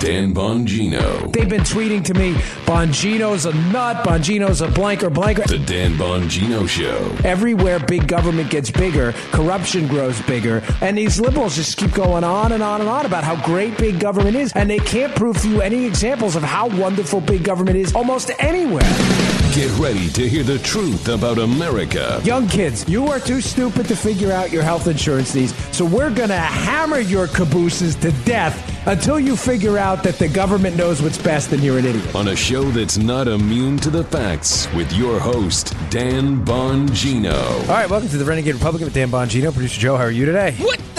Dan Bongino. They've been tweeting to me, Bongino's a nut, Bongino's a blanker, blanker. The Dan Bongino Show. Everywhere big government gets bigger, corruption grows bigger, and these liberals just keep going on and on and on about how great big government is, and they can't prove to you any examples of how wonderful big government is almost anywhere. Get ready to hear the truth about America. Young kids, you are too stupid to figure out your health insurance needs, so we're going to hammer your cabooses to death until you figure out that the government knows what's best and you're an idiot. On a show that's not immune to the facts with your host, Dan Bongino. All right, welcome to the Renegade Republican with Dan Bongino. Producer Joe, how are you today? What the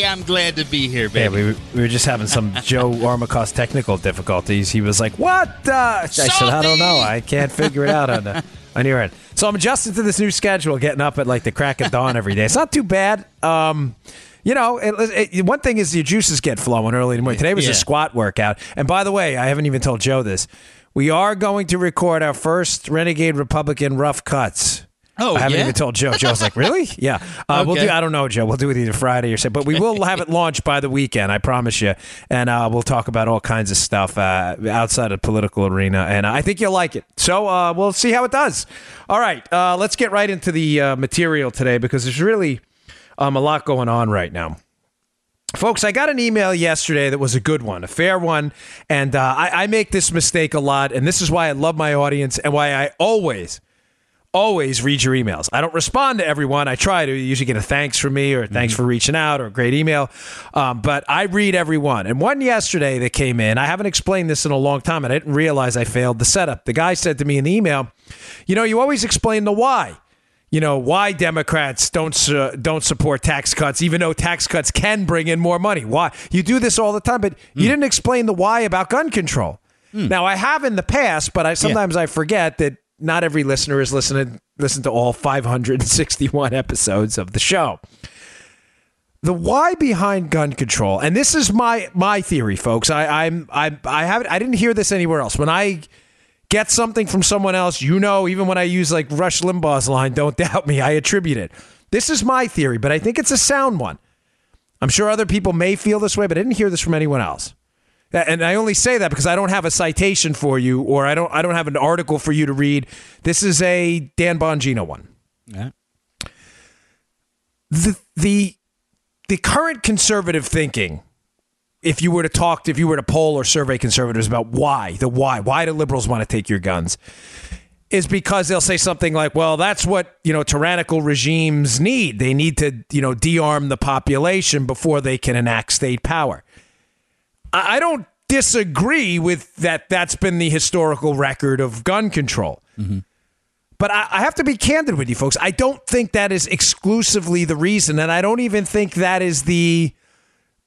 hey? I'm glad to be here, Yeah, we, were- we were just having some Joe Armacost technical difficulties. He was like, "What?" the-" I said, "I don't know. I can't figure it out on the, on your end." So I'm adjusting to this new schedule, getting up at like the crack of dawn every day. It's not too bad. Um, you know, it, it, one thing is your juices get flowing early in the morning. Today was Yeah. a squat workout, and by the way, I haven't even told Joe this. We are going to record our first Renegade Republican rough cuts. Oh, I haven't yeah? even told Joe. Joe's like, really? Yeah. Uh, We'll do. I don't know, Joe. We'll do it either Friday or so, but we will have it launched by the weekend. I promise you. And uh, we'll talk about all kinds of stuff uh, outside of political arena, and I think you'll like it. So uh, we'll see how it does. All right, uh, let's get right into the uh, material today because there's really um, a lot going on right now. Folks, I got an email yesterday that was a good one, a fair one. And uh, I, I make this mistake a lot. And this is why I love my audience and why I always, always read your emails. I don't respond to everyone. I try to. You usually get a thanks from me or thanks mm-hmm. for reaching out or a great email. Um, but I read everyone. And one yesterday that came in, I haven't explained this in a long time and I didn't realize I failed the setup. The guy said to me in the email, You know, you always explain the why you know why Democrats don't su- don't support tax cuts, even though tax cuts can bring in more money. Why you do this all the time, but you mm. didn't explain the why about gun control. Mm. Now I have in the past, but I sometimes I forget that not every listener is listening listen to all 561 episodes of the show. The why behind gun control, and this is my my theory, folks. I I'm I I haven't I didn't hear this anywhere else. When I get something from someone else, you know, even when I use like Rush Limbaugh's line, don't doubt me, I attribute it. This is my theory, but I think it's a sound one. I'm sure other people may feel this way, but I didn't hear this from anyone else. And I only say that because I don't have a citation for you or I don't I don't have an article for you to read. This is a Dan Bongino one. Yeah. The the the current conservative thinking if you were to talk if you were to poll or survey conservatives about why, the why, why do liberals want to take your guns, is because they'll say something like, well, that's what, you know, tyrannical regimes need. They need to, you know, de-arm the population before they can enact state power. I don't disagree with that. That's been the historical record of gun control. Mm-hmm. But I, I have to be candid with you folks. I don't think that is exclusively the reason. And I don't even think that is the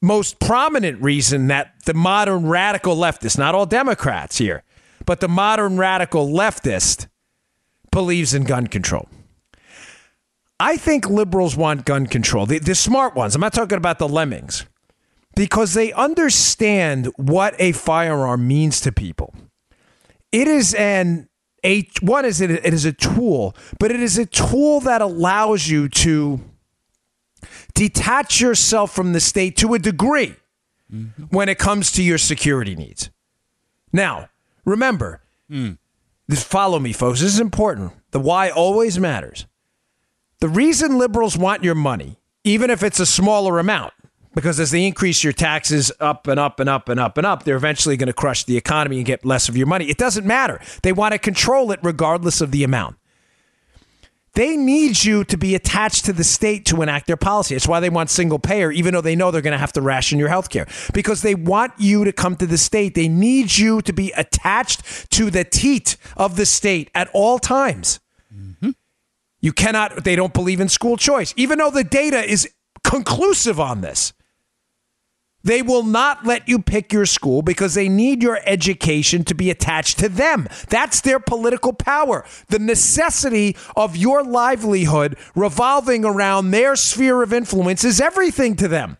most prominent reason that the modern radical leftist, not all Democrats here, but the modern radical leftist believes in gun control. I think liberals want gun control, the, the smart ones. I'm not talking about the lemmings, because they understand what a firearm means to people. It is an a one is it, it is a tool, but it is a tool that allows you to detach yourself from the state to a degree mm-hmm. when it comes to your security needs. Now, remember, mm. this, follow me, folks. This is important. The why always matters. The reason liberals want your money, even if it's a smaller amount, because as they increase your taxes up and up and up and up and up, they're eventually going to crush the economy and get less of your money. It doesn't matter. They want to control it regardless of the amount. They need you to be attached to the state to enact their policy. It's why they want single payer, even though they know they're going to have to ration your health care. Because they want you to come to the state. They need you to be attached to the teat of the state at all times. Mm-hmm. You cannot, they don't believe in school choice, even though the data is conclusive on this. They will not let you pick your school because they need your education to be attached to them. That's their political power. The necessity of your livelihood revolving around their sphere of influence is everything to them.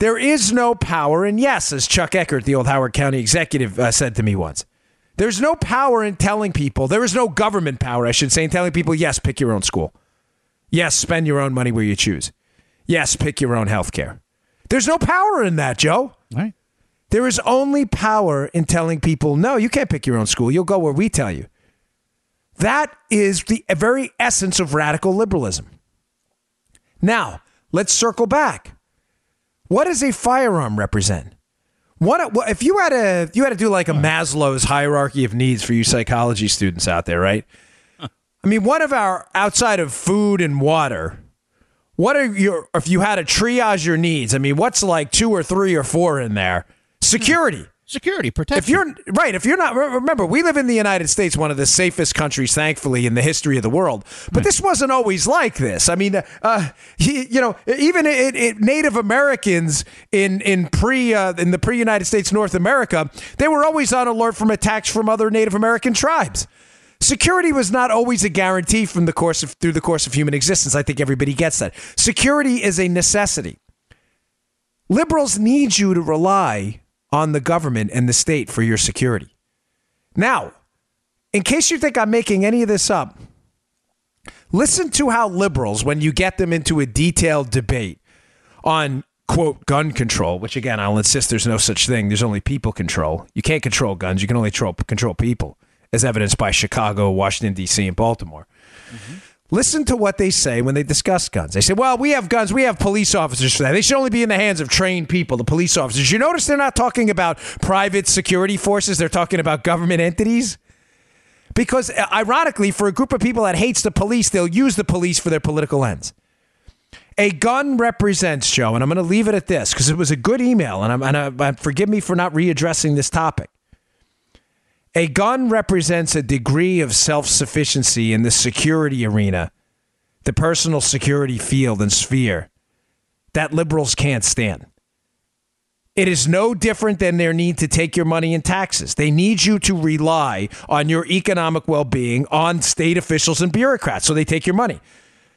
There is no power, and yes, as Chuck Ecker, the old Howard County executive, uh, said to me once, there's no power in telling people, there is no government power, I should say, in telling people, yes, pick your own school. Yes, spend your own money where you choose. Yes, pick your own health care. There's no power in that, Joe. Right. There is only power in telling people, no, you can't pick your own school. You'll go where we tell you. That is the very essence of radical liberalism. Now, let's circle back. What does a firearm represent? What if you had to you had to do like a Maslow's hierarchy of needs for you psychology students out there, right? I mean, one of our outside of food and water, what are your if you had to triage your needs? I mean, what's like two or three or four in there? Security. Security, protection. If you're right, if you're not, remember, we live in the United States, one of the safest countries, thankfully, in the history of the world. But right. this wasn't always like this. I mean, uh, he, you know, even it, it, Native Americans in in pre uh, in the pre United States North America, they were always on alert from attacks from other Native American tribes. Security was not always a guarantee from the course of through the course of human existence. I think everybody gets that. Security is a necessity. Liberals need you to rely on the government and the state for your security. Now, in case you think I'm making any of this up, listen to how liberals, when you get them into a detailed debate on quote gun control, which again I'll insist there's no such thing. There's only people control. You can't control guns. You can only control, control people, as evidenced by Chicago, Washington D.C., and Baltimore. Mm-hmm. Listen to what they say when they discuss guns. They say, well, we have guns. We have police officers for that. They should only be in the hands of trained people, the police officers. You notice they're not talking about private security forces, they're talking about government entities. Because, uh, ironically, for a group of people that hates the police, they'll use the police for their political ends. A gun represents, Joe, and I'm going to leave it at this because it was a good email, and, I'm, and I, forgive me for not readdressing this topic. A gun represents a degree of self sufficiency in the security arena, the personal security field and sphere that liberals can't stand. It is no different than their need to take your money in taxes. They need you to rely on your economic well being on state officials and bureaucrats, so they take your money.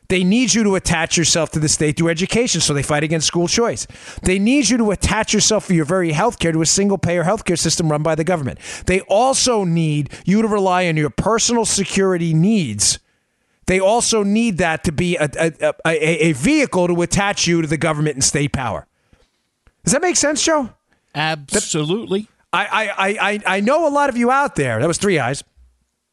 They need you to attach yourself to the state through education, so they fight against school choice. They need you to attach yourself for your very health care to a single payer healthcare system run by the government. They also need you to rely on your personal security needs. They also need that to be a, a, a, a vehicle to attach you to the government and state power. Does that make sense, Joe? Absolutely. I, I, I, I know a lot of you out there. That was three eyes.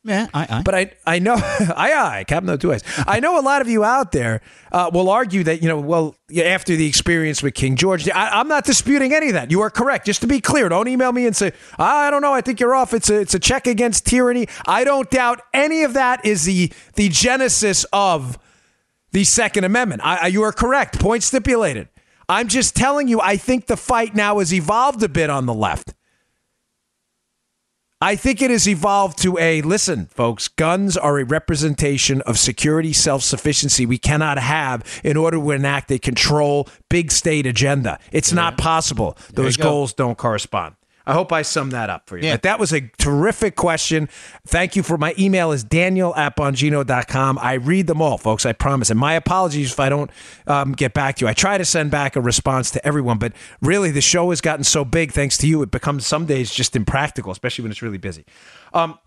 Yeah, I, I. But I, I know, I, I, Captain, no two ways. I know a lot of you out there uh, will argue that you know, well, after the experience with King George, I, am not disputing any of that. You are correct. Just to be clear, don't email me and say I don't know. I think you're off. It's a, it's a check against tyranny. I don't doubt any of that is the the genesis of the Second Amendment. I, you are correct. Point stipulated. I'm just telling you. I think the fight now has evolved a bit on the left. I think it has evolved to a listen, folks, guns are a representation of security self sufficiency we cannot have in order to enact a control big state agenda. It's yeah. not possible. Those goals don't correspond. I hope I summed that up for you. Yeah. But that was a terrific question. Thank you for my email is daniel at bongino.com. I read them all, folks. I promise. And my apologies if I don't um, get back to you. I try to send back a response to everyone, but really the show has gotten so big thanks to you. It becomes some days just impractical, especially when it's really busy. Um,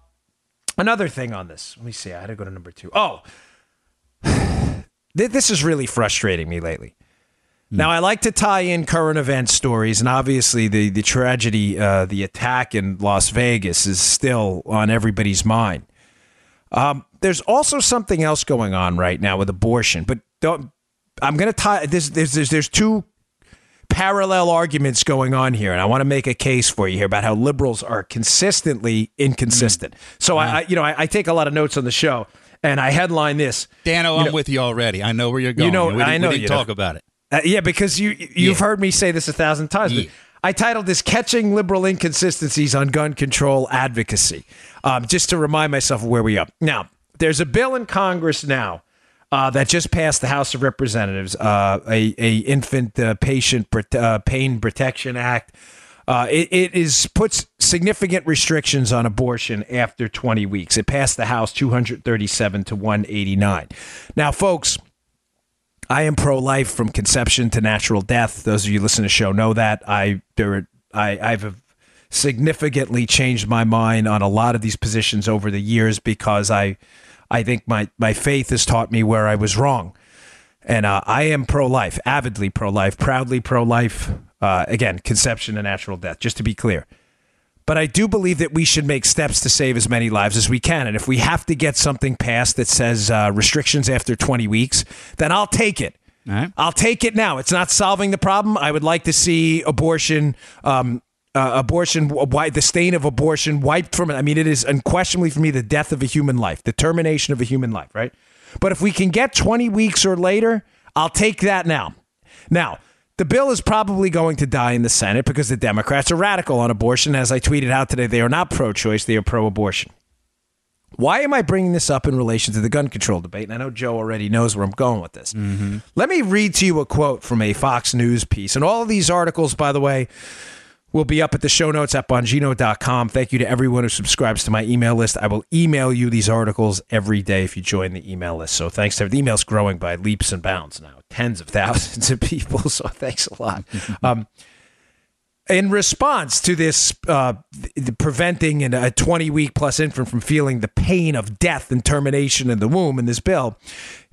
another thing on this. Let me see. I had to go to number two. Oh, this is really frustrating me lately. Now, I like to tie in current event stories, and obviously, the the tragedy, uh, the attack in Las Vegas, is still on everybody's mind. Um, there's also something else going on right now with abortion, but don't. I'm going to tie. this. there's there's there's two parallel arguments going on here, and I want to make a case for you here about how liberals are consistently inconsistent. Mm. So I, I, you know, I, I take a lot of notes on the show and I headline this. Dano, I'm know, with you already. I know where you're going. You know, we, I know we didn't you talk know. about it. Uh, yeah, because you you've yeah. heard me say this a thousand times. Yeah. I titled this "Catching Liberal Inconsistencies on Gun Control Advocacy," um, just to remind myself of where we are. Now, there's a bill in Congress now uh, that just passed the House of Representatives, uh, a, a infant uh, patient uh, pain protection act. Uh, it, it is puts significant restrictions on abortion after 20 weeks. It passed the House 237 to 189. Now, folks I am pro life from conception to natural death. Those of you listen to the show know that. I there I I've significantly changed my mind on a lot of these positions over the years because I I think my my faith has taught me where I was wrong. And uh, I am pro life, avidly pro life, proudly pro life. Uh, again, conception and natural death, just to be clear. But I do believe that we should make steps to save as many lives as we can. And if we have to get something passed that says uh, restrictions after 20 weeks, then I'll take it. Right. I'll take it now. It's not solving the problem. I would like to see abortion, um, uh, abortion, why the stain of abortion wiped from it. I mean, it is unquestionably for me the death of a human life, the termination of a human life, right? But if we can get 20 weeks or later, I'll take that now. Now, the bill is probably going to die in the Senate because the Democrats are radical on abortion. As I tweeted out today, they are not pro choice, they are pro abortion. Why am I bringing this up in relation to the gun control debate? And I know Joe already knows where I'm going with this. Mm-hmm. Let me read to you a quote from a Fox News piece. And all of these articles, by the way, will be up at the show notes at bongino.com. Thank you to everyone who subscribes to my email list. I will email you these articles every day if you join the email list. So thanks to the email's growing by leaps and bounds now, tens of thousands of people. So thanks a lot. Um, in response to this, uh, preventing a 20 week plus infant from feeling the pain of death and termination in the womb in this bill,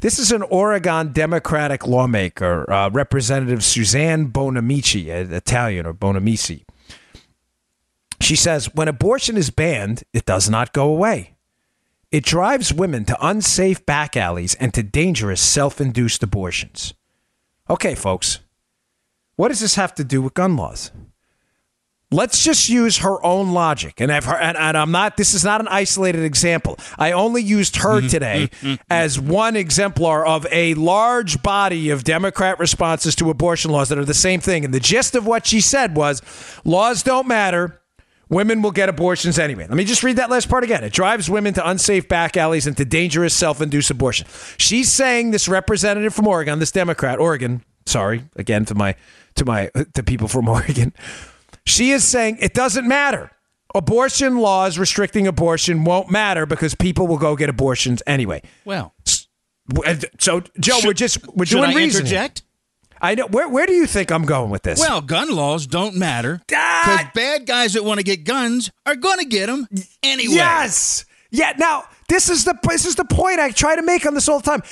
this is an Oregon Democratic lawmaker, uh, Representative Suzanne Bonamici, Italian or Bonamici. She says, when abortion is banned, it does not go away. It drives women to unsafe back alleys and to dangerous self induced abortions. Okay, folks, what does this have to do with gun laws? Let's just use her own logic. And I've heard, and, and, I'm not, this is not an isolated example. I only used her mm-hmm. today mm-hmm. as one exemplar of a large body of Democrat responses to abortion laws that are the same thing. And the gist of what she said was laws don't matter. Women will get abortions anyway. Let me just read that last part again. It drives women to unsafe back alleys and to dangerous self induced abortion. She's saying this representative from Oregon, this Democrat, Oregon, sorry, again to my to my to people from Oregon she is saying it doesn't matter. Abortion laws restricting abortion won't matter because people will go get abortions anyway. Well, so Joe, should, we're just we're doing I reasoning. interject? I know. Where where do you think I'm going with this? Well, gun laws don't matter ah! because bad guys that want to get guns are going to get them anyway. Yes. Yeah. Now this is the this is the point I try to make on this all the time.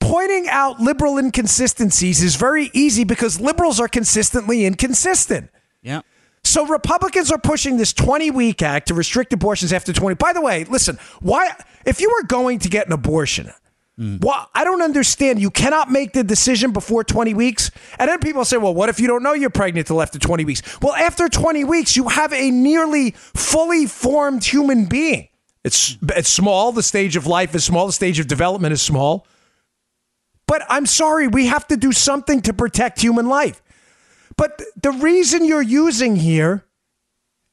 Pointing out liberal inconsistencies is very easy because liberals are consistently inconsistent. Yeah. So Republicans are pushing this 20 week act to restrict abortions after 20. By the way, listen, why if you were going to get an abortion, mm. well, I don't understand. You cannot make the decision before 20 weeks. And then people say, well, what if you don't know you're pregnant till after 20 weeks? Well, after 20 weeks, you have a nearly fully formed human being. It's it's small, the stage of life is small, the stage of development is small. But I'm sorry, we have to do something to protect human life. But the reason you're using here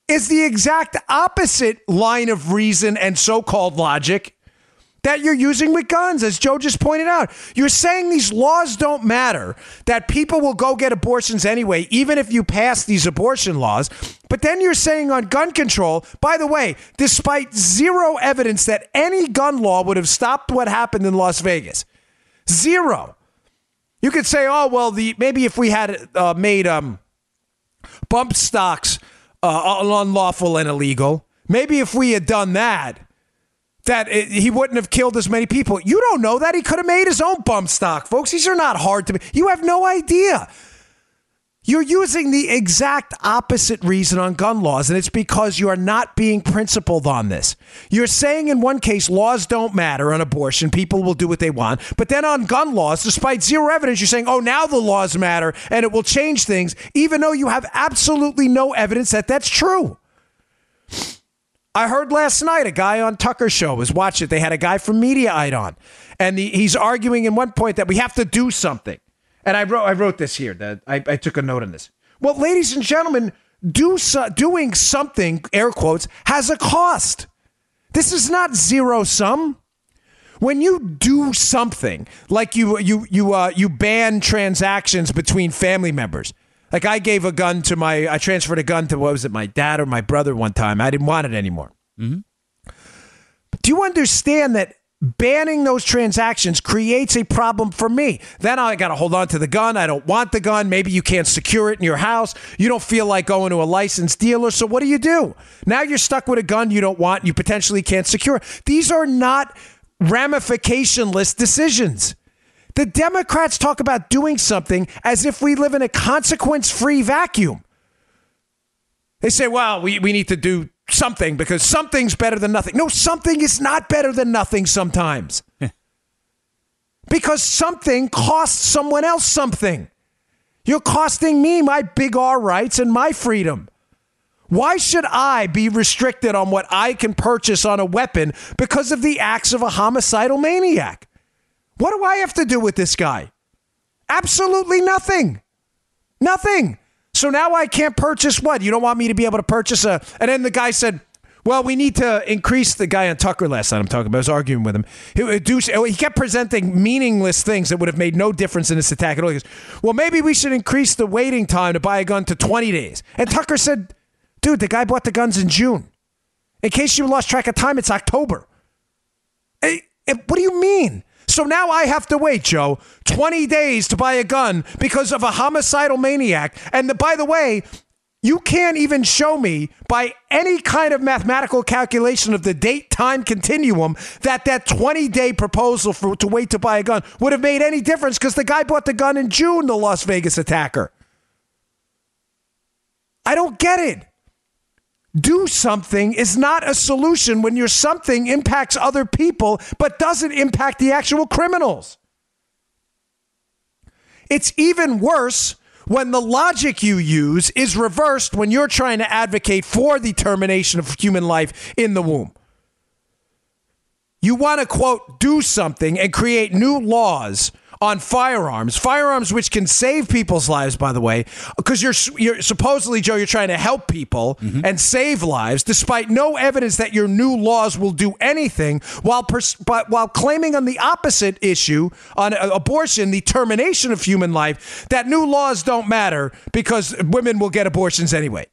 is the exact opposite line of reason and so called logic that you're using with guns, as Joe just pointed out. You're saying these laws don't matter, that people will go get abortions anyway, even if you pass these abortion laws. But then you're saying on gun control, by the way, despite zero evidence that any gun law would have stopped what happened in Las Vegas, zero. You could say, oh well, the maybe if we had uh, made um, bump stocks uh, unlawful and illegal, maybe if we had done that, that it, he wouldn't have killed as many people. You don't know that he could have made his own bump stock, folks. These are not hard to. Be. You have no idea. You're using the exact opposite reason on gun laws, and it's because you are not being principled on this. You're saying in one case laws don't matter on abortion, people will do what they want. But then on gun laws, despite zero evidence, you're saying, oh, now the laws matter and it will change things, even though you have absolutely no evidence that that's true. I heard last night a guy on Tucker show was watching. They had a guy from Mediaite on, and the, he's arguing in one point that we have to do something. And I wrote I wrote this here. That I, I took a note on this. Well, ladies and gentlemen, do so, doing something air quotes has a cost. This is not zero sum. When you do something like you you you uh, you ban transactions between family members. Like I gave a gun to my I transferred a gun to what was it my dad or my brother one time. I didn't want it anymore. Mm-hmm. Do you understand that banning those transactions creates a problem for me. Then I got to hold on to the gun. I don't want the gun. Maybe you can't secure it in your house. You don't feel like going to a licensed dealer. So what do you do? Now you're stuck with a gun you don't want. You potentially can't secure. These are not ramificationless decisions. The Democrats talk about doing something as if we live in a consequence free vacuum. They say, well, we, we need to do something because something's better than nothing. No, something is not better than nothing sometimes. because something costs someone else something. You're costing me my big R rights and my freedom. Why should I be restricted on what I can purchase on a weapon because of the acts of a homicidal maniac? What do I have to do with this guy? Absolutely nothing. Nothing. So now I can't purchase what? You don't want me to be able to purchase a. And then the guy said, well, we need to increase the guy on Tucker last night. I'm talking about. I was arguing with him. He, he kept presenting meaningless things that would have made no difference in this attack at all. He goes, well, maybe we should increase the waiting time to buy a gun to 20 days. And Tucker said, dude, the guy bought the guns in June. In case you lost track of time, it's October. Hey, what do you mean? So now I have to wait, Joe, 20 days to buy a gun because of a homicidal maniac. And the, by the way, you can't even show me by any kind of mathematical calculation of the date time continuum that that 20 day proposal for to wait to buy a gun would have made any difference because the guy bought the gun in June, the Las Vegas attacker. I don't get it do something is not a solution when your something impacts other people but doesn't impact the actual criminals. It's even worse when the logic you use is reversed when you're trying to advocate for the termination of human life in the womb. You want to, quote, do something and create new laws on firearms, firearms which can save people's lives, by the way, because you're you're supposedly Joe, you're trying to help people mm-hmm. and save lives, despite no evidence that your new laws will do anything. While pers- but while claiming on the opposite issue on uh, abortion, the termination of human life, that new laws don't matter because women will get abortions anyway.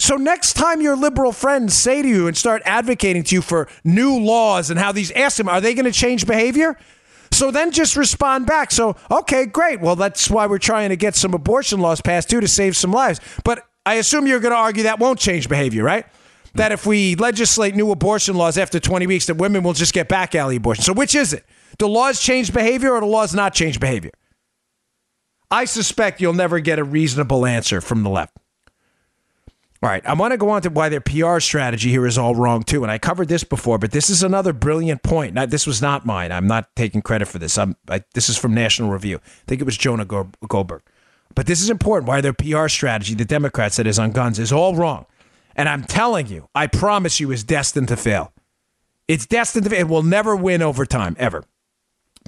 So next time your liberal friends say to you and start advocating to you for new laws and how these ask them, are they going to change behavior? So then just respond back. So, okay, great. Well, that's why we're trying to get some abortion laws passed too to save some lives. But I assume you're going to argue that won't change behavior, right? That if we legislate new abortion laws after 20 weeks, that women will just get back alley abortion. So which is it? The laws change behavior or the laws not change behavior? I suspect you'll never get a reasonable answer from the left. All right, I want to go on to why their PR strategy here is all wrong too. And I covered this before, but this is another brilliant point. Now, this was not mine. I'm not taking credit for this. I'm, I, this is from National Review. I think it was Jonah Goldberg. But this is important. Why their PR strategy, the Democrats that is on guns, is all wrong. And I'm telling you, I promise you, is destined to fail. It's destined to fail. It will never win over time, ever.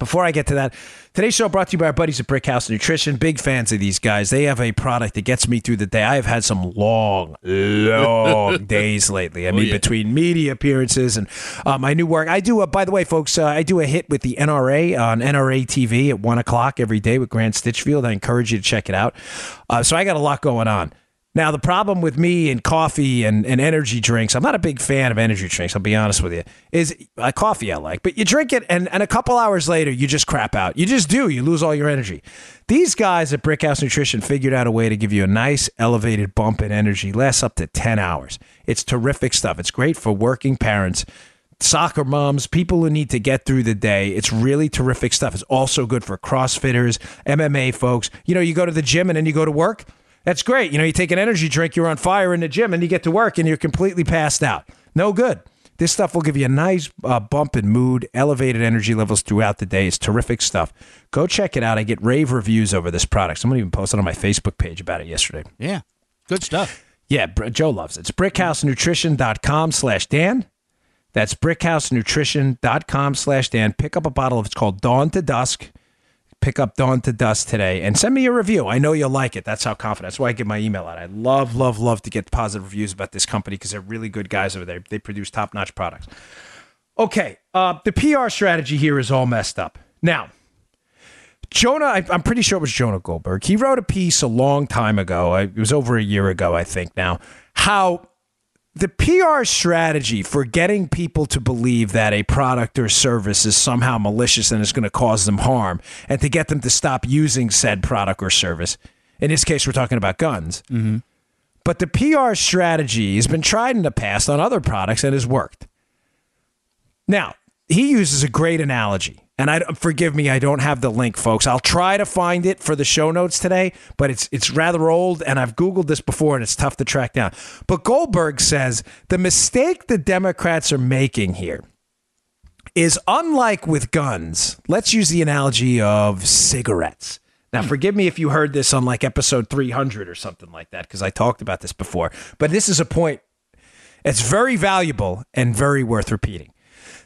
Before I get to that, today's show brought to you by our buddies at Brickhouse Nutrition. Big fans of these guys. They have a product that gets me through the day. I have had some long, long days lately. I oh, mean, yeah. between media appearances and uh, my new work. I do, a, by the way, folks, uh, I do a hit with the NRA on NRA TV at 1 o'clock every day with Grant Stinchfield. I encourage you to check it out. Uh, so I got a lot going on. Now, the problem with me and coffee and, and energy drinks, I'm not a big fan of energy drinks, I'll be honest with you, is uh, coffee I like, but you drink it and, and a couple hours later, you just crap out. You just do. You lose all your energy. These guys at Brickhouse Nutrition figured out a way to give you a nice elevated bump in energy, lasts up to 10 hours. It's terrific stuff. It's great for working parents soccer moms, people who need to get through the day. It's really terrific stuff. It's also good for CrossFitters, MMA folks. You know, you go to the gym and then you go to work. That's great. You know, you take an energy drink, you're on fire in the gym, and you get to work and you're completely passed out. No good. This stuff will give you a nice uh, bump in mood, elevated energy levels throughout the day. It's terrific stuff. Go check it out. I get rave reviews over this product. Someone even posted on my Facebook page about it yesterday. Yeah, good stuff. Yeah, Joe loves it. It's brickhousenutrition.com slash Dan. That's brickhousenutrition.com slash Dan. Pick up a bottle of it's called Dawn to Dusk pick up Dawn to Dusk today and send me a review. I know you'll like it. That's how confident. That's why I get my email out. I love, love, love to get positive reviews about this company because they're really good guys over there. They produce top notch products. Okay, uh, the PR strategy here is all messed up. Now, Jonah, I, am pretty sure it was Jonah Goldberg. He wrote a piece a long time ago. It was over a year ago, I think now, how the PR strategy for getting people to believe that a product or service is somehow malicious and is going to cause them harm, and to get them to stop using said product or service. In this case, we're talking about guns. Mm-hmm. But the PR strategy has been tried in the past on other products and has worked. Now, he uses a great analogy. And I forgive me, I don't have the link, folks. I'll try to find it for the show notes today, but it's it's rather old, and I've googled this before, and it's tough to track down. But Goldberg says the mistake the Democrats are making here is unlike with guns. Let's use the analogy of cigarettes. Now, forgive me if you heard this on like episode 300 or something like that, because I talked about this before. But this is a point. It's very valuable and very worth repeating.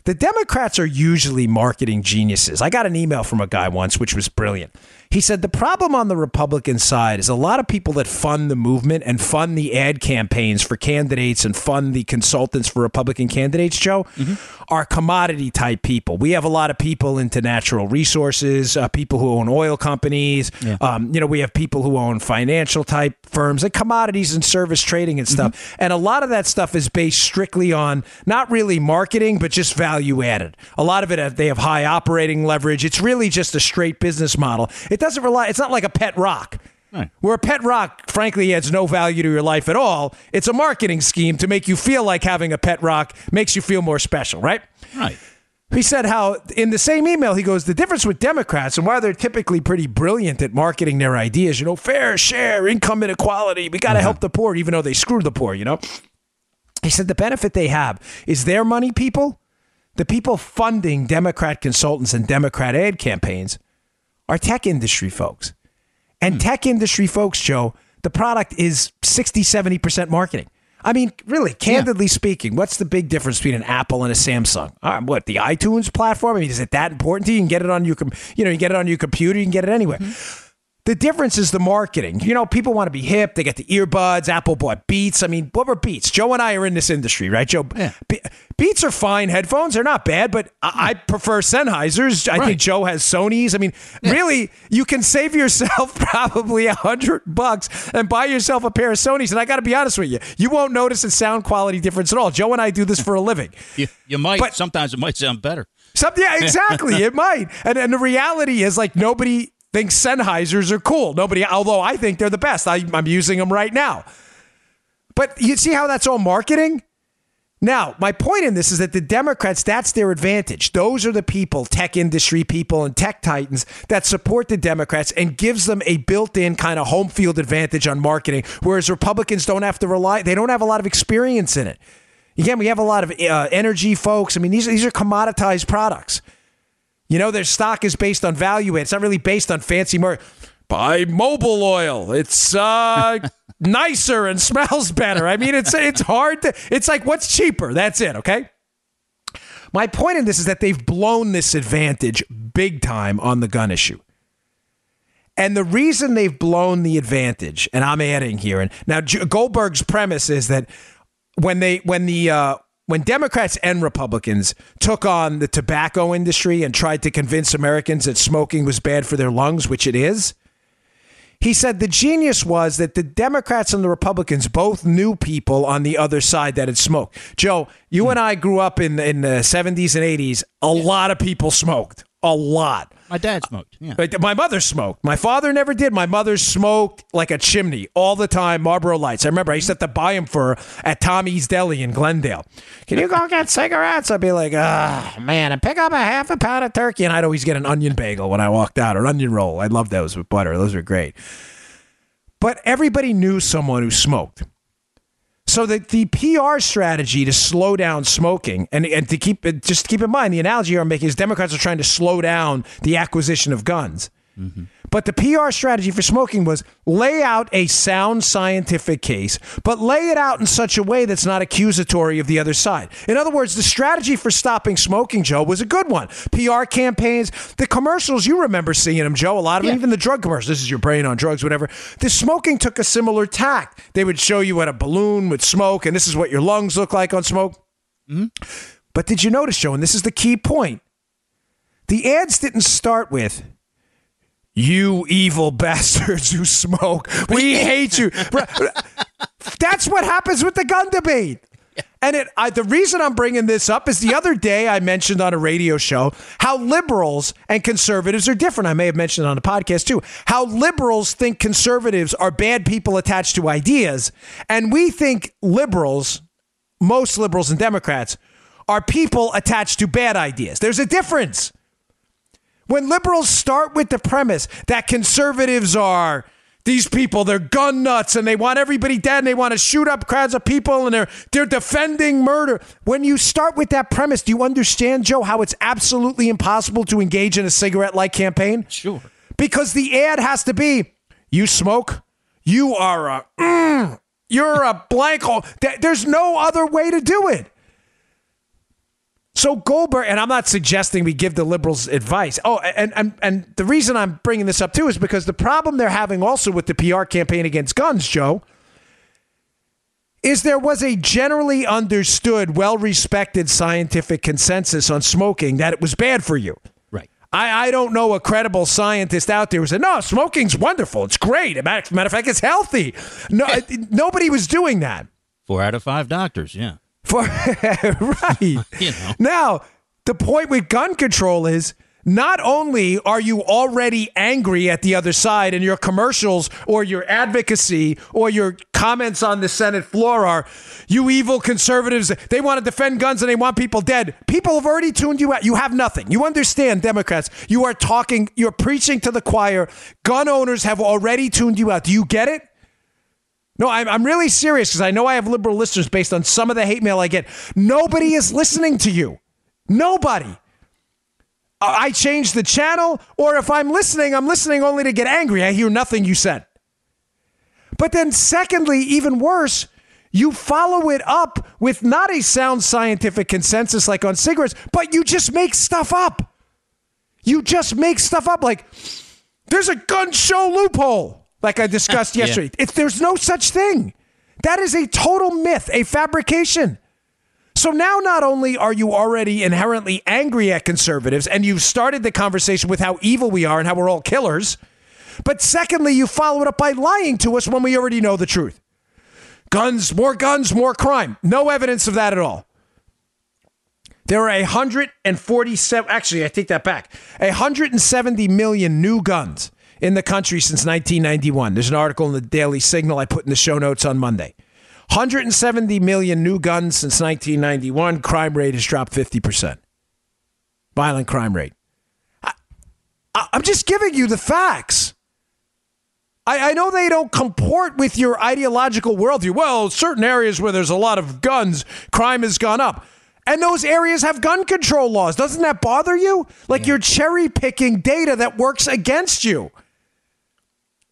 The Democrats are usually marketing geniuses. I got an email from a guy once, which was brilliant. He said the problem on the Republican side is a lot of people that fund the movement and fund the ad campaigns for candidates and fund the consultants for Republican candidates, Joe, mm-hmm. are commodity type people. We have a lot of people into natural resources, uh, people who own oil companies. Yeah. Um, you know, we have people who own financial type firms and commodities and service trading and stuff. Mm-hmm. And a lot of that stuff is based strictly on not really marketing, but just value added. A lot of it, uh, they have high operating leverage. It's really just a straight business model. It doesn't rely. It's not like a pet rock. Right. Where a pet rock, frankly, adds no value to your life at all. It's a marketing scheme to make you feel like having a pet rock makes you feel more special, right? Right. He said how in the same email he goes the difference with Democrats and why they're typically pretty brilliant at marketing their ideas, you know, fair share, income inequality, we got to uh-huh. help the poor even though they screw the poor, you know. He said the benefit they have is their money people, the people funding Democrat consultants and Democrat ad campaigns are tech industry folks. And hmm. tech industry folks, Joe, the product is 60, 70% marketing. I mean, really, candidly yeah. speaking, what's the big difference between an Apple and a Samsung? Uh, what the iTunes platform? I mean, is it that important to you? You can get it on your, you know, you get it on your computer. You can get it anywhere. Mm-hmm. The difference is the marketing. You know, people want to be hip. They get the earbuds. Apple bought Beats. I mean, what were Beats? Joe and I are in this industry, right, Joe? Yeah. Be- Beats are fine headphones. They're not bad, but I, I prefer Sennheisers. I right. think Joe has Sony's. I mean, yeah. really, you can save yourself probably a hundred bucks and buy yourself a pair of Sony's. And I got to be honest with you, you won't notice a sound quality difference at all. Joe and I do this for a living. you, you might. But, Sometimes it might sound better. Some, yeah, exactly. it might. And, and the reality is, like, nobody thinks Sennheisers are cool. Nobody, although I think they're the best. I, I'm using them right now. But you see how that's all marketing? Now, my point in this is that the Democrats, that's their advantage. Those are the people, tech industry people and tech titans, that support the Democrats and gives them a built in kind of home field advantage on marketing, whereas Republicans don't have to rely, they don't have a lot of experience in it. Again, we have a lot of uh, energy folks. I mean, these, these are commoditized products. You know, their stock is based on value. It's not really based on fancy mark. Buy Mobil oil. It's uh, nicer and smells better. I mean, it's it's hard to. It's like what's cheaper. That's it. Okay. My point in this is that they've blown this advantage big time on the gun issue. And the reason they've blown the advantage, and I'm adding here, and now Goldberg's premise is that when they when the uh, when Democrats and Republicans took on the tobacco industry and tried to convince Americans that smoking was bad for their lungs, which it is, he said the genius was that the Democrats and the Republicans both knew people on the other side that had smoked. Joe, you hmm. and I grew up in, in the 70s and 80s. A lot of people smoked a lot. My dad smoked. Yeah. My mother smoked. My father never did. My mother smoked like a chimney all the time, Marlboro Lights. I remember I used to have to buy them for at Tommy's Deli in Glendale. Can you go get cigarettes? I'd be like, ah, oh, man, and pick up a half a pound of turkey. And I'd always get an onion bagel when I walked out or onion roll. I love those with butter. Those are great. But everybody knew someone who smoked. So the, the PR strategy to slow down smoking and, and to keep just keep in mind the analogy I'm making is Democrats are trying to slow down the acquisition of guns. Mm-hmm. But the PR strategy for smoking was lay out a sound scientific case, but lay it out in such a way that's not accusatory of the other side. In other words, the strategy for stopping smoking, Joe, was a good one. PR campaigns, the commercials, you remember seeing them, Joe, a lot of yeah. them, even the drug commercials. This is your brain on drugs, whatever. The smoking took a similar tact. They would show you what a balloon would smoke, and this is what your lungs look like on smoke. Mm-hmm. But did you notice, Joe, and this is the key point? The ads didn't start with, you evil bastards who smoke. We hate you. That's what happens with the gun debate. And it, I, the reason I'm bringing this up is the other day I mentioned on a radio show how liberals and conservatives are different. I may have mentioned it on a podcast too. How liberals think conservatives are bad people attached to ideas, and we think liberals, most liberals and Democrats, are people attached to bad ideas. There's a difference. When liberals start with the premise that conservatives are these people, they're gun nuts and they want everybody dead and they want to shoot up crowds of people and they're they're defending murder. When you start with that premise, do you understand, Joe, how it's absolutely impossible to engage in a cigarette like campaign? Sure. Because the ad has to be you smoke, you are a mm, you're a blank hole. There's no other way to do it. So Goldberg, and I'm not suggesting we give the liberals advice. Oh, and, and and the reason I'm bringing this up too is because the problem they're having also with the PR campaign against guns, Joe, is there was a generally understood, well-respected scientific consensus on smoking that it was bad for you. Right. I, I don't know a credible scientist out there who said, no, smoking's wonderful. It's great. Matter, matter of fact, it's healthy. No, nobody was doing that. Four out of five doctors, yeah. For right. you know. Now, the point with gun control is not only are you already angry at the other side and your commercials or your advocacy or your comments on the Senate floor are you evil conservatives they want to defend guns and they want people dead. People have already tuned you out. You have nothing. You understand democrats you are talking you're preaching to the choir. Gun owners have already tuned you out. Do you get it no, I'm, I'm really serious because I know I have liberal listeners based on some of the hate mail I get. Nobody is listening to you. Nobody. I change the channel, or if I'm listening, I'm listening only to get angry. I hear nothing you said. But then, secondly, even worse, you follow it up with not a sound scientific consensus like on cigarettes, but you just make stuff up. You just make stuff up like there's a gun show loophole like I discussed yesterday. yeah. If there's no such thing, that is a total myth, a fabrication. So now not only are you already inherently angry at conservatives and you've started the conversation with how evil we are and how we're all killers, but secondly, you follow it up by lying to us when we already know the truth. Guns, more guns, more crime. No evidence of that at all. There are 147, actually, I take that back, 170 million new guns in the country since 1991. There's an article in the Daily Signal I put in the show notes on Monday. 170 million new guns since 1991. Crime rate has dropped 50%. Violent crime rate. I, am just giving you the facts. I, I know they don't comport with your ideological worldview. Well, certain areas where there's a lot of guns, crime has gone up. And those areas have gun control laws. Doesn't that bother you? Like yeah. you're cherry picking data that works against you.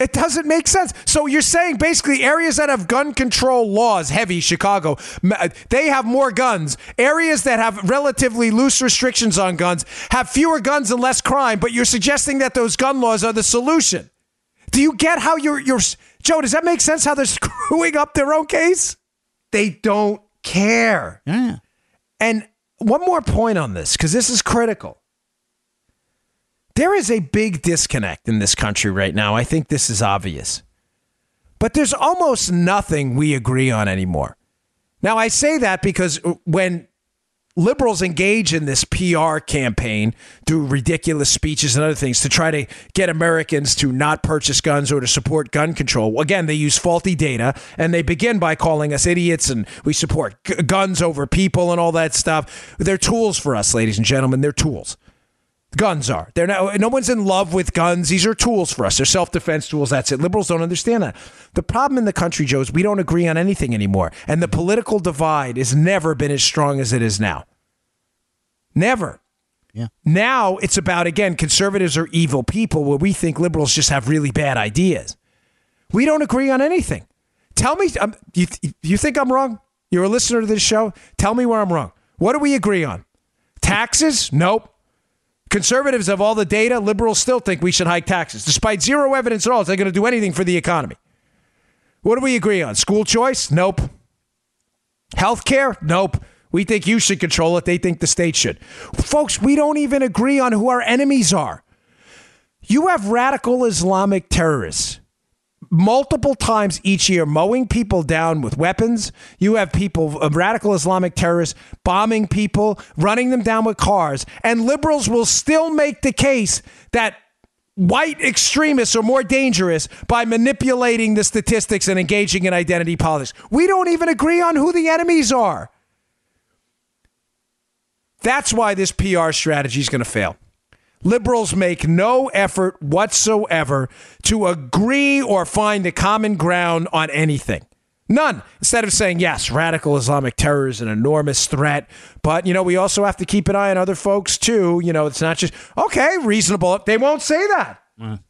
It doesn't make sense. So you're saying basically areas that have gun control laws, heavy Chicago, uh, they have more guns. Areas that have relatively loose restrictions on guns have fewer guns and less crime, but you're suggesting that those gun laws are the solution. Do you get how you're you're Joe, does that make sense how they're screwing up their own case? They don't care. Yeah. And one more point on this cuz this is critical. There is a big disconnect in this country right now. I think this is obvious. But there's almost nothing we agree on anymore. Now, I say that because uh, when liberals engage in this PR campaign through ridiculous speeches and other things to try to get Americans to not purchase guns or to support gun control. Again, they use faulty data and they begin by calling us idiots and we support g- guns over people and all that stuff. They're tools for us, ladies and gentlemen. They're tools. Guns are. They're not, no one's in love with guns. These are tools for us. They're self defense tools. That's it. Liberals don't understand that. The problem in the country, Joe, is we don't agree on anything anymore. And the political divide has never been as strong as it is now. Never. Yeah. Now it's about, again, conservatives are evil people where we think liberals just have really bad ideas. We don't agree on anything. Tell me, um, you, you think I'm wrong? You're a listener to this show? Tell me where I'm wrong. What do we agree on? Taxes? Nope. Conservatives have all the data. Liberals still think we should hike taxes. Despite zero evidence at all, is they going to do anything for the economy? What do we agree on? School choice? Nope. Health care? Nope. We think you should control it. They think the state should. Folks, we don't even agree on who our enemies are. You have radical Islamic terrorists multiple times each year mowing people down with weapons. You have people, uh, radical Islamic terrorists, bombing people, running them down with cars. And liberals will still make the case that white extremists are more dangerous by manipulating the statistics and engaging in identity politics. We don't even agree on who the enemies are. That's why this PR strategy is going to fail. Liberals make no effort whatsoever to agree or find a common ground on anything. None. Instead of saying, yes, radical Islamic terror is an enormous threat, but, you know, we also have to keep an eye on other folks, too. You know, it's not just, okay, reasonable. They won't say that. Mm.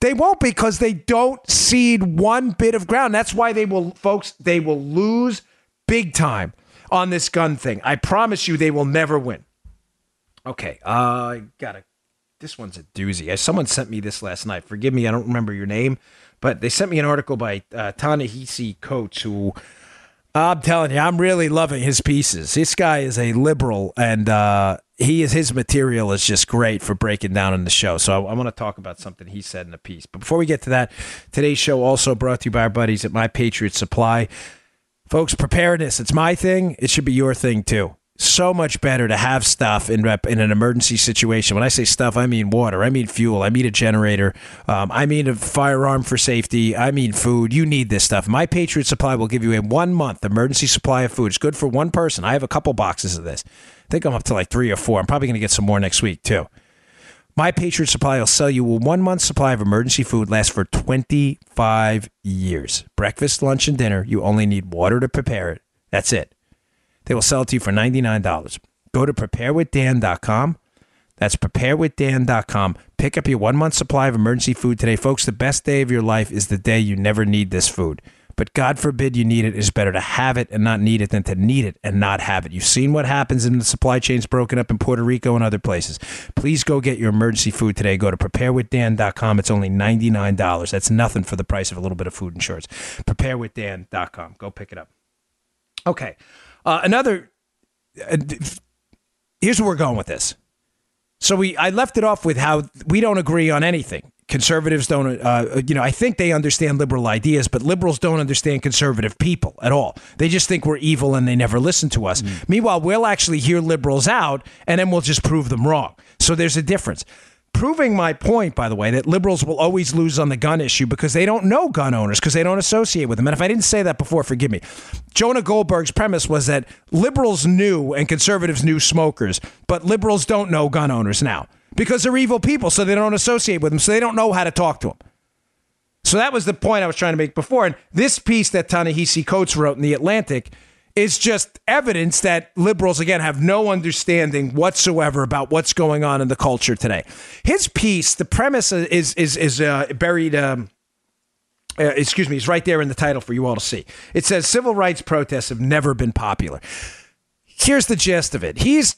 They won't because they don't cede one bit of ground. That's why they will, folks, they will lose big time on this gun thing. I promise you they will never win. Okay, uh, I got to this one's a doozy. Someone sent me this last night. Forgive me, I don't remember your name, but they sent me an article by uh, Ta-Nehisi who I'm telling you, I'm really loving his pieces. This guy is a liberal, and uh, he is his material is just great for breaking down in the show. So I, I want to talk about something he said in a piece. But before we get to that, today's show also brought to you by our buddies at My Patriot Supply. Folks, preparedness, it's my thing. It should be your thing too so much better to have stuff in rep in an emergency situation. When I say stuff, I mean water, I mean fuel, I mean a generator, um, I mean a firearm for safety, I mean food. You need this stuff. My Patriot Supply will give you a one month emergency supply of food. It's good for one person. I have a couple boxes of this. I think I'm up to like three or four. I'm probably going to get some more next week too. My Patriot Supply will sell you a one month supply of emergency food, lasts for 25 years. Breakfast, lunch, and dinner. You only need water to prepare it. That's it. They will sell it to you for $99. Go to preparewithdan.com. That's preparewithdan.com. Pick up your one month supply of emergency food today. Folks, the best day of your life is the day you never need this food. But God forbid you need it. It's better to have it and not need it than to need it and not have it. You've seen what happens in the supply chains broken up in Puerto Rico and other places. Please go get your emergency food today. Go to preparewithdan.com. It's only $99. That's nothing for the price of a little bit of food insurance. Preparewithdan.com. Go pick it up. Okay. Uh, another, uh, here's where we're going with this. So we, I left it off with how we don't agree on anything. Conservatives don't, uh, you know, I think they understand liberal ideas, but liberals don't understand conservative people at all. They just think we're evil and they never listen to us. Mm. Meanwhile, we'll actually hear liberals out and then we'll just prove them wrong. So there's a difference proving my point, by the way, that liberals will always lose on the gun issue because they don't know gun owners because they don't associate with them. And if I didn't say that before, forgive me. Jonah Goldberg's premise was that liberals knew and conservatives knew smokers, but liberals don't know gun owners now because they're evil people, so they don't associate with them, so they don't know how to talk to them. So that was the point I was trying to make before. And this piece that Ta-Nehisi Coates wrote in The Atlantic – is just evidence that liberals, again, have no understanding whatsoever about what's going on in the culture today. His piece, the premise is is is uh, buried. Um, uh, excuse me, it's right there in the title for you all to see. It says civil rights protests have never been popular. Here's the gist of it. He's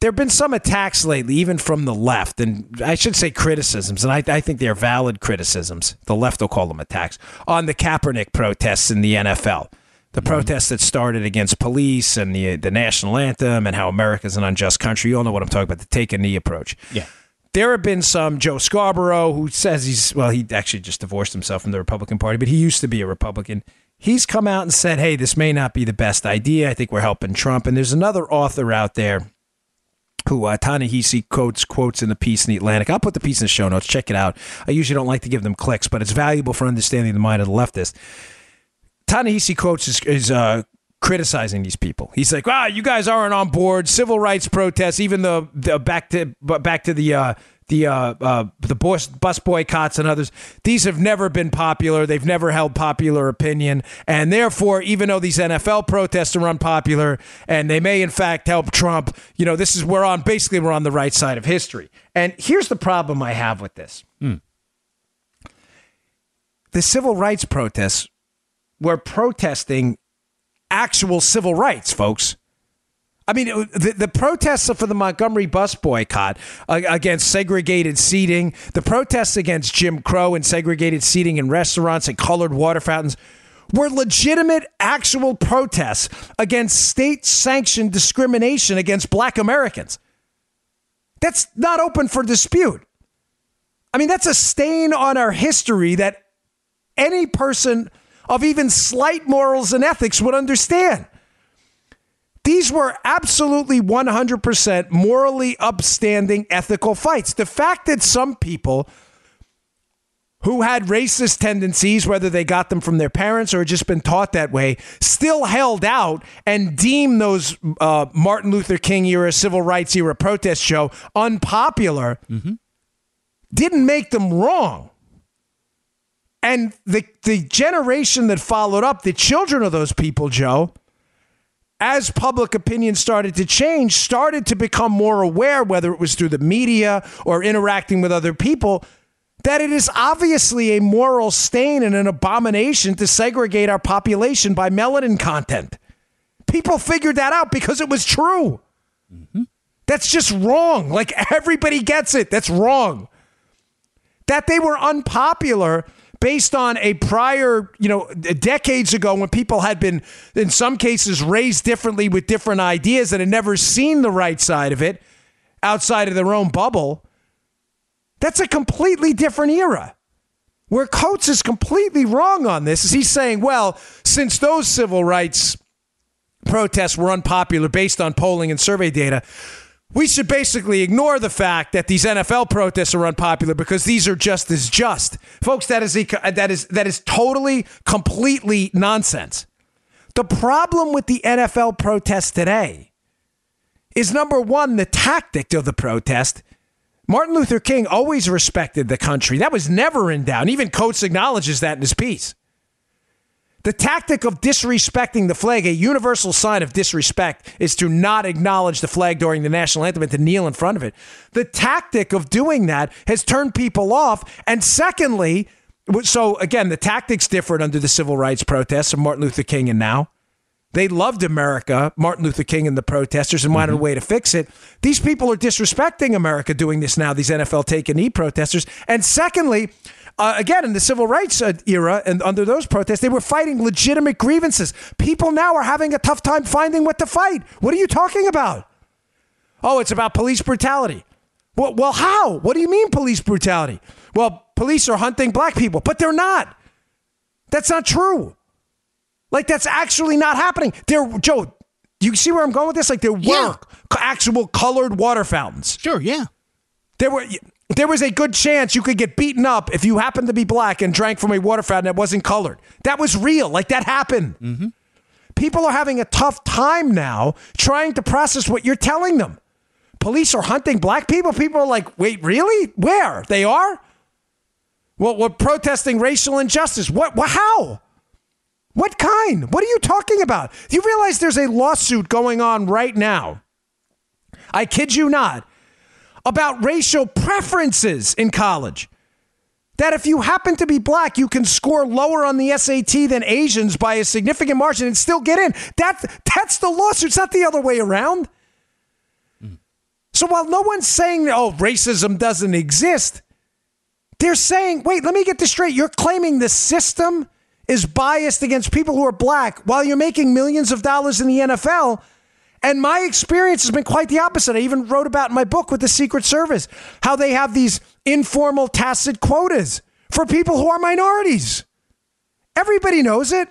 there have been some attacks lately, even from the left, and I should say criticisms, and I, I think they're valid criticisms. The left will call them attacks on the Kaepernick protests in the NFL the mm-hmm. protests that started against police and the the national anthem and how America's an unjust country. You all know what I'm talking about. The take a knee approach. Yeah. There have been some Joe Scarborough who says he's well, he actually just divorced himself from the Republican Party, but he used to be a Republican. He's come out and said, "Hey, this may not be the best idea. I think we're helping Trump." And there's another author out there who uh, Ta-Nehisi Coates quotes in the piece in the Atlantic. I'll put the piece in the show notes. Check it out. I usually don't like to give them clicks, but it's valuable for understanding the mind of the leftist. Ta-Nehisi Coates is, is uh, criticizing these people. He's like, "Ah, you guys aren't on board. Civil rights protests, even the, the back to back to the." Uh, the uh, uh, the bus, bus boycotts and others. These have never been popular. They've never held popular opinion, and therefore, even though these NFL protests are unpopular and they may in fact help Trump, you know, this is we're on basically we're on the right side of history. And here's the problem I have with this: mm. the civil rights protests were protesting actual civil rights, folks. I mean, the, the protests for the Montgomery bus boycott uh, against segregated seating, the protests against Jim Crow and segregated seating in restaurants and colored water fountains were legitimate, actual protests against state sanctioned discrimination against black Americans. That's not open for dispute. I mean, that's a stain on our history that any person of even slight morals and ethics would understand. These were absolutely 100% morally upstanding ethical fights. The fact that some people who had racist tendencies, whether they got them from their parents or just been taught that way, still held out and deemed those uh, Martin Luther King era, civil rights era protest show unpopular, mm-hmm. didn't make them wrong. And the the generation that followed up, the children of those people, Joe, as public opinion started to change, started to become more aware, whether it was through the media or interacting with other people, that it is obviously a moral stain and an abomination to segregate our population by melanin content. People figured that out because it was true. Mm-hmm. That's just wrong. Like everybody gets it. That's wrong. That they were unpopular based on a prior, you know, decades ago when people had been, in some cases, raised differently with different ideas and had never seen the right side of it outside of their own bubble. That's a completely different era. Where Coates is completely wrong on this is he's saying, well, since those civil rights protests were unpopular based on polling and survey data, we should basically ignore the fact that these NFL protests are unpopular because these are just as just. Folks, that is, that is, that is totally, completely nonsense. The problem with the NFL protests today is number one, the tactic of the protest. Martin Luther King always respected the country. That was never in doubt. Even Coates acknowledges that in his piece. The tactic of disrespecting the flag, a universal sign of disrespect, is to not acknowledge the flag during the national anthem and to kneel in front of it. The tactic of doing that has turned people off. And secondly, so again, the tactics differed under the civil rights protests of Martin Luther King and now. They loved America, Martin Luther King and the protesters, and wanted mm-hmm. a way to fix it. These people are disrespecting America doing this now, these NFL take a knee protesters. And secondly, uh, again, in the civil rights uh, era and under those protests, they were fighting legitimate grievances. People now are having a tough time finding what to fight. What are you talking about? Oh, it's about police brutality. Well, well, how? What do you mean police brutality? Well, police are hunting black people, but they're not. That's not true. Like that's actually not happening. There, Joe. You see where I'm going with this? Like there yeah. were actual colored water fountains. Sure, yeah. There were there was a good chance you could get beaten up if you happened to be black and drank from a water fountain that wasn't colored. That was real. Like that happened. Mm-hmm. People are having a tough time now trying to process what you're telling them. Police are hunting black people. People are like, wait, really? Where? They are? Well, we're protesting racial injustice. What? what how? What kind? What are you talking about? Do you realize there's a lawsuit going on right now? I kid you not about racial preferences in college. That if you happen to be black, you can score lower on the SAT than Asians by a significant margin and still get in. That, that's the lawsuit. It's not the other way around. Mm. So while no one's saying, oh, racism doesn't exist, they're saying, wait, let me get this straight. You're claiming the system is biased against people who are black while you're making millions of dollars in the NFL and my experience has been quite the opposite. I even wrote about in my book with the Secret Service how they have these informal tacit quotas for people who are minorities. Everybody knows it.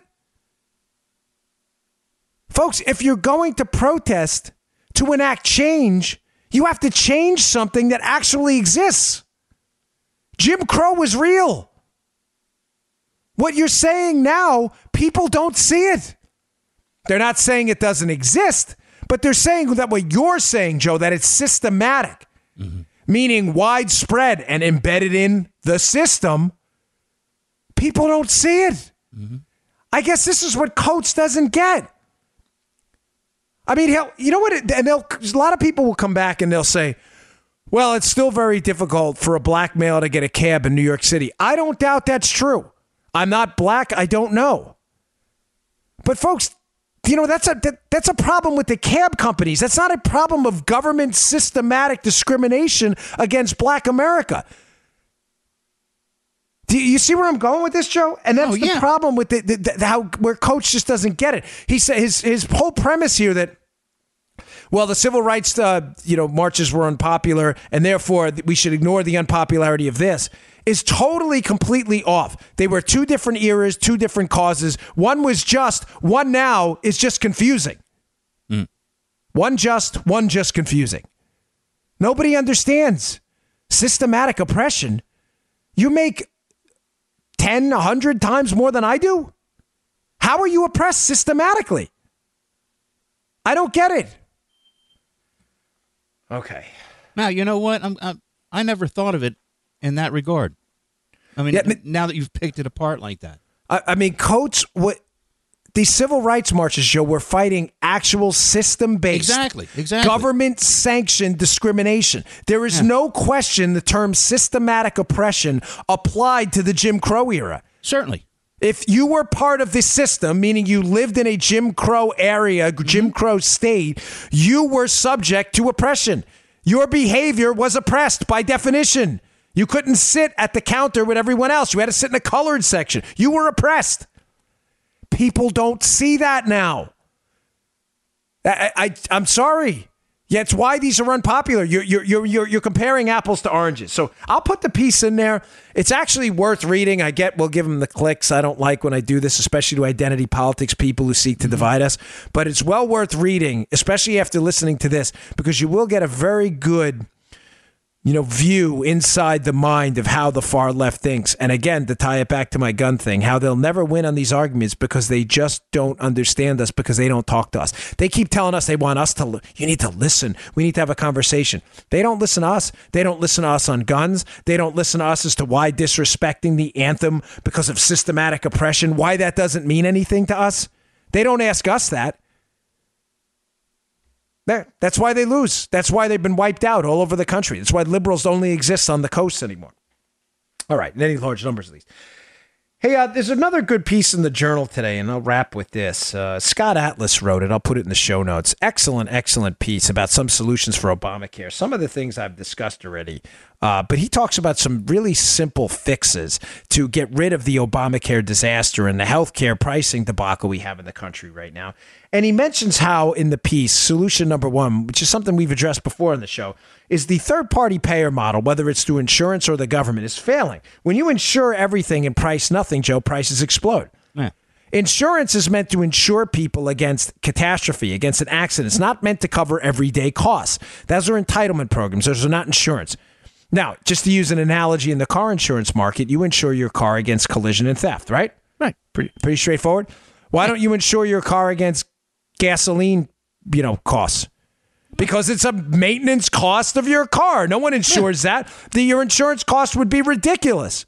Folks, if you're going to protest to enact change, you have to change something that actually exists. Jim Crow was real. What you're saying now, people don't see it. They're not saying it doesn't exist, but they're saying that what you're saying, Joe, that it's systematic, mm-hmm. meaning widespread and embedded in the system. People don't see it. Mm-hmm. I guess this is what Coates doesn't get. I mean, he'll, you know what? It, and they'll, a lot of people will come back and they'll say, well, it's still very difficult for a black male to get a cab in New York City. I don't doubt that's true. I'm not black. I don't know. But, folks, you know that's a that, that's a problem with the cab companies. That's not a problem of government systematic discrimination against Black America. Do you see where I'm going with this, Joe? And that's oh, yeah. the problem with the, the, the, how where Coates just doesn't get it. He said his his whole premise here that well, the civil rights uh, you know marches were unpopular, and therefore we should ignore the unpopularity of this is totally, completely off. They were two different eras, two different causes. One was just, one now is just confusing. Mm. One just, one just confusing. Nobody understands systematic oppression. You make 10, 100 times more than I do? How are you oppressed systematically? I don't get it. Okay. Now you know what? I'm, I'm I never thought of it in that regard. I mean, Yeah, now that you've picked it apart like that, I, I mean, Coates, what these civil rights marches, Joe, were fighting actual system based, Exactly, exactly. government sanctioned discrimination. There is no question the term systematic oppression applied to the Jim Crow era. certainly. If you were part of this system, meaning you lived in a Jim Crow area, Jim mm-hmm. Crow state, you were subject to oppression. Your behavior was oppressed by definition. You couldn't sit at the counter with everyone else. You had to sit in the colored section. You were oppressed. People don't see that now. I, I, I'm sorry. Yeah, it's why these are unpopular. You're, you're, you're, you're, you're comparing apples to oranges. So I'll put the piece in there. It's actually worth reading. I get we'll give them the clicks. I don't like when I do this, especially to identity politics people who seek to mm-hmm. divide us. But it's well worth reading, especially after listening to this, because you will get a very good you know, view inside the mind of how the far left thinks. And again, to tie it back to my gun thing, how they'll never win on these arguments because they just don't understand us because they don't talk to us. They keep telling us they want us to, you need to listen. We need to have a conversation. They don't listen to us. They don't listen to us on guns. They don't listen to us as to why disrespecting the anthem because of systematic oppression, why that doesn't mean anything to us. They don't ask us that. That's why they lose. That's why they've been wiped out all over the country. That's why liberals only exist on the coast anymore. All right, in any large numbers at least. Hey, uh, there's another good piece in the journal today, and I'll wrap with this. Uh, Scott Atlas wrote it. I'll put it in the show notes. Excellent, excellent piece about some solutions for Obamacare. Some of the things I've discussed already, uh, but he talks about some really simple fixes to get rid of the Obamacare disaster and the healthcare pricing debacle we have in the country right now. And he mentions how in the piece, solution number one, which is something we've addressed before on the show, is the third party payer model, whether it's through insurance or the government, is failing. When you insure everything and price nothing, Joe, prices explode. Yeah. Insurance is meant to insure people against catastrophe, against an accident. It's not meant to cover everyday costs. Those are entitlement programs, those are not insurance. Now, just to use an analogy in the car insurance market, you insure your car against collision and theft, right? Right. Pretty, pretty straightforward. Why don't you insure your car against gasoline, you know, costs? Because it's a maintenance cost of your car. No one insures that. The, your insurance cost would be ridiculous.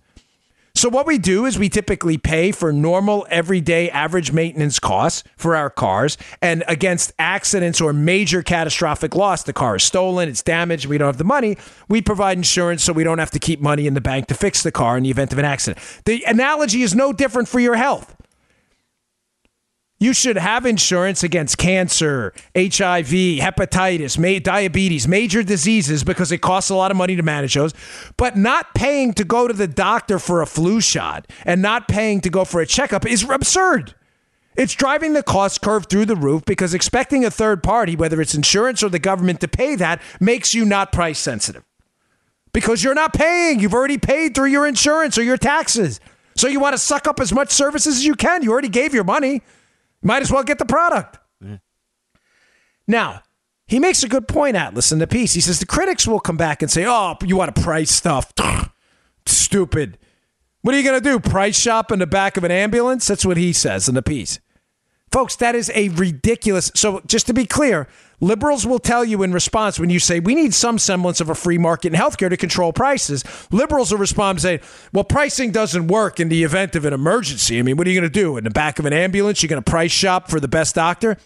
So what we do is we typically pay for normal everyday average maintenance costs for our cars and against accidents or major catastrophic loss the car is stolen, it's damaged, we don't have the money, we provide insurance so we don't have to keep money in the bank to fix the car in the event of an accident. The analogy is no different for your health. You should have insurance against cancer, HIV, hepatitis, ma- diabetes, major diseases because it costs a lot of money to manage those. But not paying to go to the doctor for a flu shot and not paying to go for a checkup is absurd. It's driving the cost curve through the roof because expecting a third party, whether it's insurance or the government, to pay that makes you not price sensitive. Because you're not paying. You've already paid through your insurance or your taxes. So you want to suck up as much services as you can. You already gave your money. Might as well get the product. Now, he makes a good point, Atlas, in the piece. He says the critics will come back and say, oh, you want to price stuff. Stupid. What are you going to do? Price shop in the back of an ambulance? That's what he says in the piece. Folks, that is a ridiculous. So, just to be clear, liberals will tell you in response when you say we need some semblance of a free market in healthcare to control prices. Liberals will respond and say, well, pricing doesn't work in the event of an emergency. I mean, what are you going to do? In the back of an ambulance, you're going to price shop for the best doctor?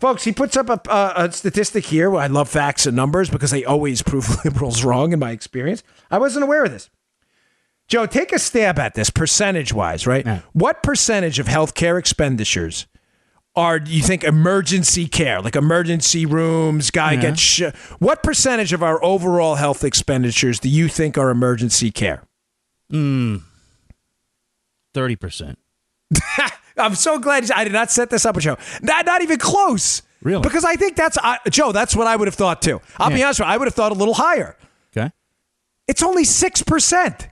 Folks, he puts up a, a, a statistic here. I love facts and numbers because they always prove liberals wrong in my experience. I wasn't aware of this. Joe, take a stab at this percentage wise, right? Yeah. What percentage of healthcare expenditures are you think emergency care, like emergency rooms, guy Yeah. gets sh- what percentage of our overall health expenditures do you think are emergency care? Hmm. Thirty percent. I'm so glad I did not set this up, Joe. Not, not even close. Really? Because I think that's I, Joe. That's what I would have thought too. I'll be honest with you. I would have thought a little higher. Okay. It's only six percent.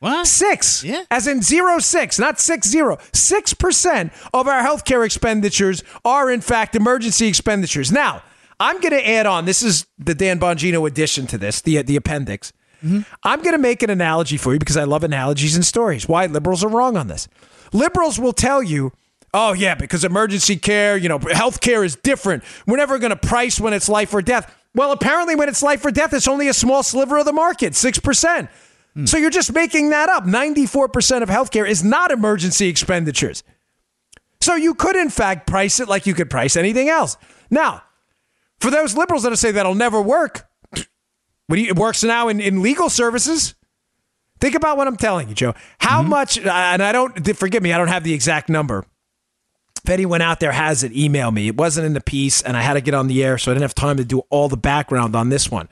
What? Six. Yeah. As in zero six, not six zero. Six percent of our healthcare expenditures are in fact emergency expenditures. Now, I'm going to add on. This is the Dan Bongino addition to this, the the appendix. Mm-hmm. I'm going to make an analogy for you because I love analogies and stories. Why liberals are wrong on this. Liberals will tell you, oh, yeah, because emergency care, you know, healthcare is different. We're never going to price when it's life or death. Well, apparently, when it's life or death, it's only a small sliver of the market, 6%. So you're just making that up. 94% of healthcare is not emergency expenditures. So you could, in fact, price it like you could price anything else. Now, for those liberals that say that'll never work, it works now in, in legal services. Think about what I'm telling you, Joe. How mm-hmm. much, and I don't, forgive me, I don't have the exact number. If anyone out there has it, email me. It wasn't in the piece, and I had to get on the air, so I didn't have time to do all the background on this one.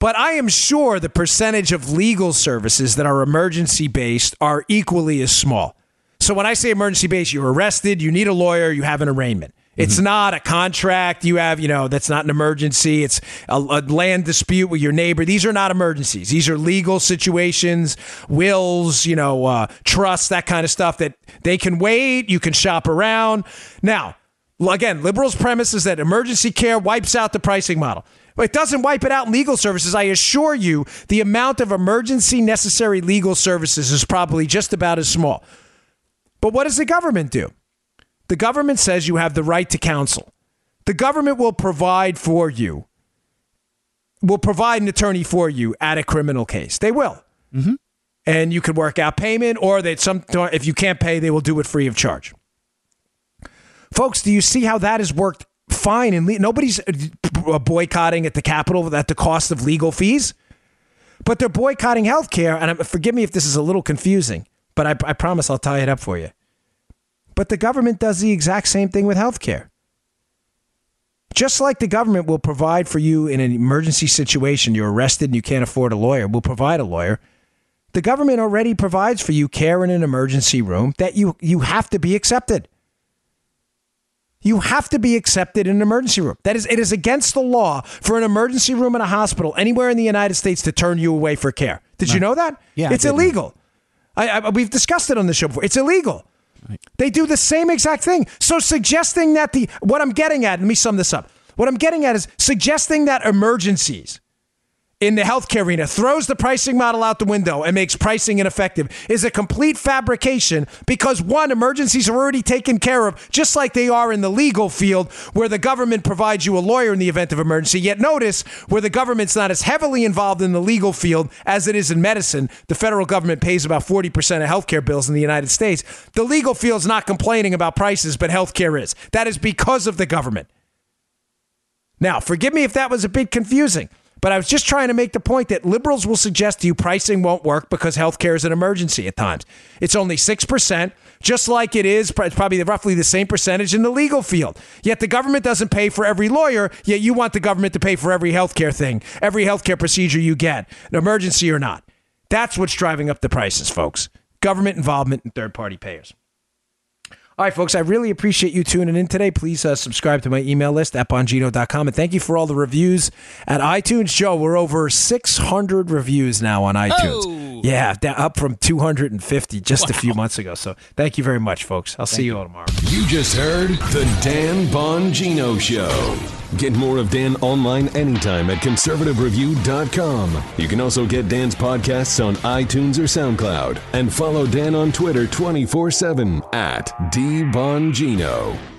But I am sure the percentage of legal services that are emergency based are equally as small. So when I say emergency based, you're arrested, you need a lawyer, you have an arraignment. It's mm-hmm. not a contract you have, you know, that's not an emergency. It's a, a, land dispute with your neighbor. These are not emergencies. These are legal situations, wills, you know, uh, trusts, that kind of stuff that they can wait. You can shop around. Now, again, liberals' premise is that emergency care wipes out the pricing model. It doesn't wipe it out in legal services. I assure you, the amount of emergency necessary legal services is probably just about as small. But what does the government do? The government says you have the right to counsel. The government will provide for you, will provide an attorney for you at a criminal case. They will. Mm-hmm. And you can work out payment, or that some if you can't pay, they will do it free of charge. Folks, do you see how that has worked fine and le- nobody's uh, boycotting at the Capitol at the cost of legal fees, but they're boycotting healthcare. And forgive me if this is a little confusing, but I, I promise I'll tie it up for you. But the government does the exact same thing with healthcare. Just like the government will provide for you in an emergency situation, you're arrested and you can't afford a lawyer, we'll provide a lawyer. The government already provides for you care in an emergency room that you, you have to be accepted. You have to be accepted in an emergency room. That is, it is against the law for an emergency room in a hospital anywhere in the United States to turn you away for care. Did right. you know that? Yeah, it's illegal. I, I, we've discussed it on the show before. It's illegal. Right. They do the same exact thing. So suggesting that the what I'm getting at, let me sum this up. What I'm getting at is suggesting that emergencies in the healthcare arena throws the pricing model out the window and makes pricing ineffective is a complete fabrication because one, emergencies are already taken care of, just like they are in the legal field where the government provides you a lawyer in the event of emergency. Yet notice where the government's not as heavily involved in the legal field as it is in medicine. The federal government pays about 40% of healthcare bills in the United States. The legal field's not complaining about prices, but healthcare is. That is because of the government. Now, forgive me if that was a bit confusing. But I was just trying to make the point that liberals will suggest to you pricing won't work because healthcare is an emergency at times. It's only 6%, just like it is probably roughly the same percentage in the legal field. Yet the government doesn't pay for every lawyer, yet you want the government to pay for every healthcare thing, every healthcare procedure you get, an emergency or not. That's what's driving up the prices, folks. Government involvement and third party payers. All right, folks, I really appreciate you tuning in today. Please uh, subscribe to my email list at bongino.com. And thank you for all the reviews at iTunes. Joe, we're over 600 reviews now on iTunes. Oh. Yeah, up from 250 just wow. a few months ago. So thank you very much, folks. I'll thank see you all tomorrow. You just heard The Dan Bongino Show. Get more of Dan online anytime at conservativereview.com. You can also get Dan's podcasts on iTunes or SoundCloud. And follow Dan on Twitter 24 7 at DBongino.